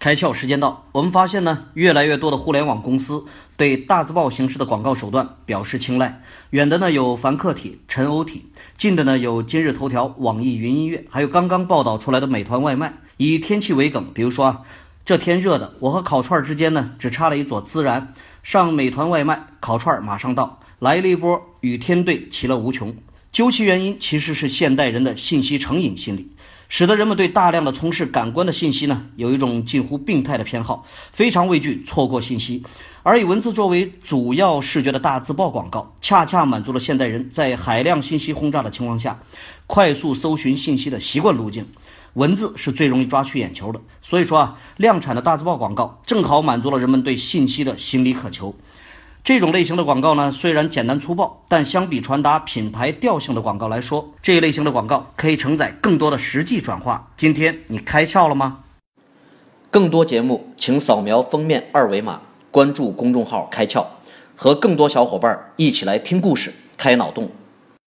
开窍时间到，我们发现呢，越来越多的互联网公司对大字报形式的广告手段表示青睐。远的呢有凡客体、陈欧体，近的呢有今日头条、网易云音乐，还有刚刚报道出来的美团外卖。以天气为梗，比如说啊，这天热的，我和烤串之间呢只差了一撮孜然，上美团外卖，烤串马上到，来了一波与天对，其乐无穷。究其原因，其实是现代人的信息成瘾心理。使得人们对大量的从事感官的信息呢，有一种近乎病态的偏好，非常畏惧错过信息。而以文字作为主要视觉的大字报广告，恰恰满足了现代人在海量信息轰炸的情况下，快速搜寻信息的习惯路径。文字是最容易抓取眼球的，所以说啊，量产的大字报广告正好满足了人们对信息的心理渴求。这种类型的广告呢，虽然简单粗暴，但相比传达品牌调性的广告来说，这一类型的广告可以承载更多的实际转化。今天你开窍了吗？更多节目，请扫描封面二维码，关注公众号“开窍”，和更多小伙伴一起来听故事、开脑洞。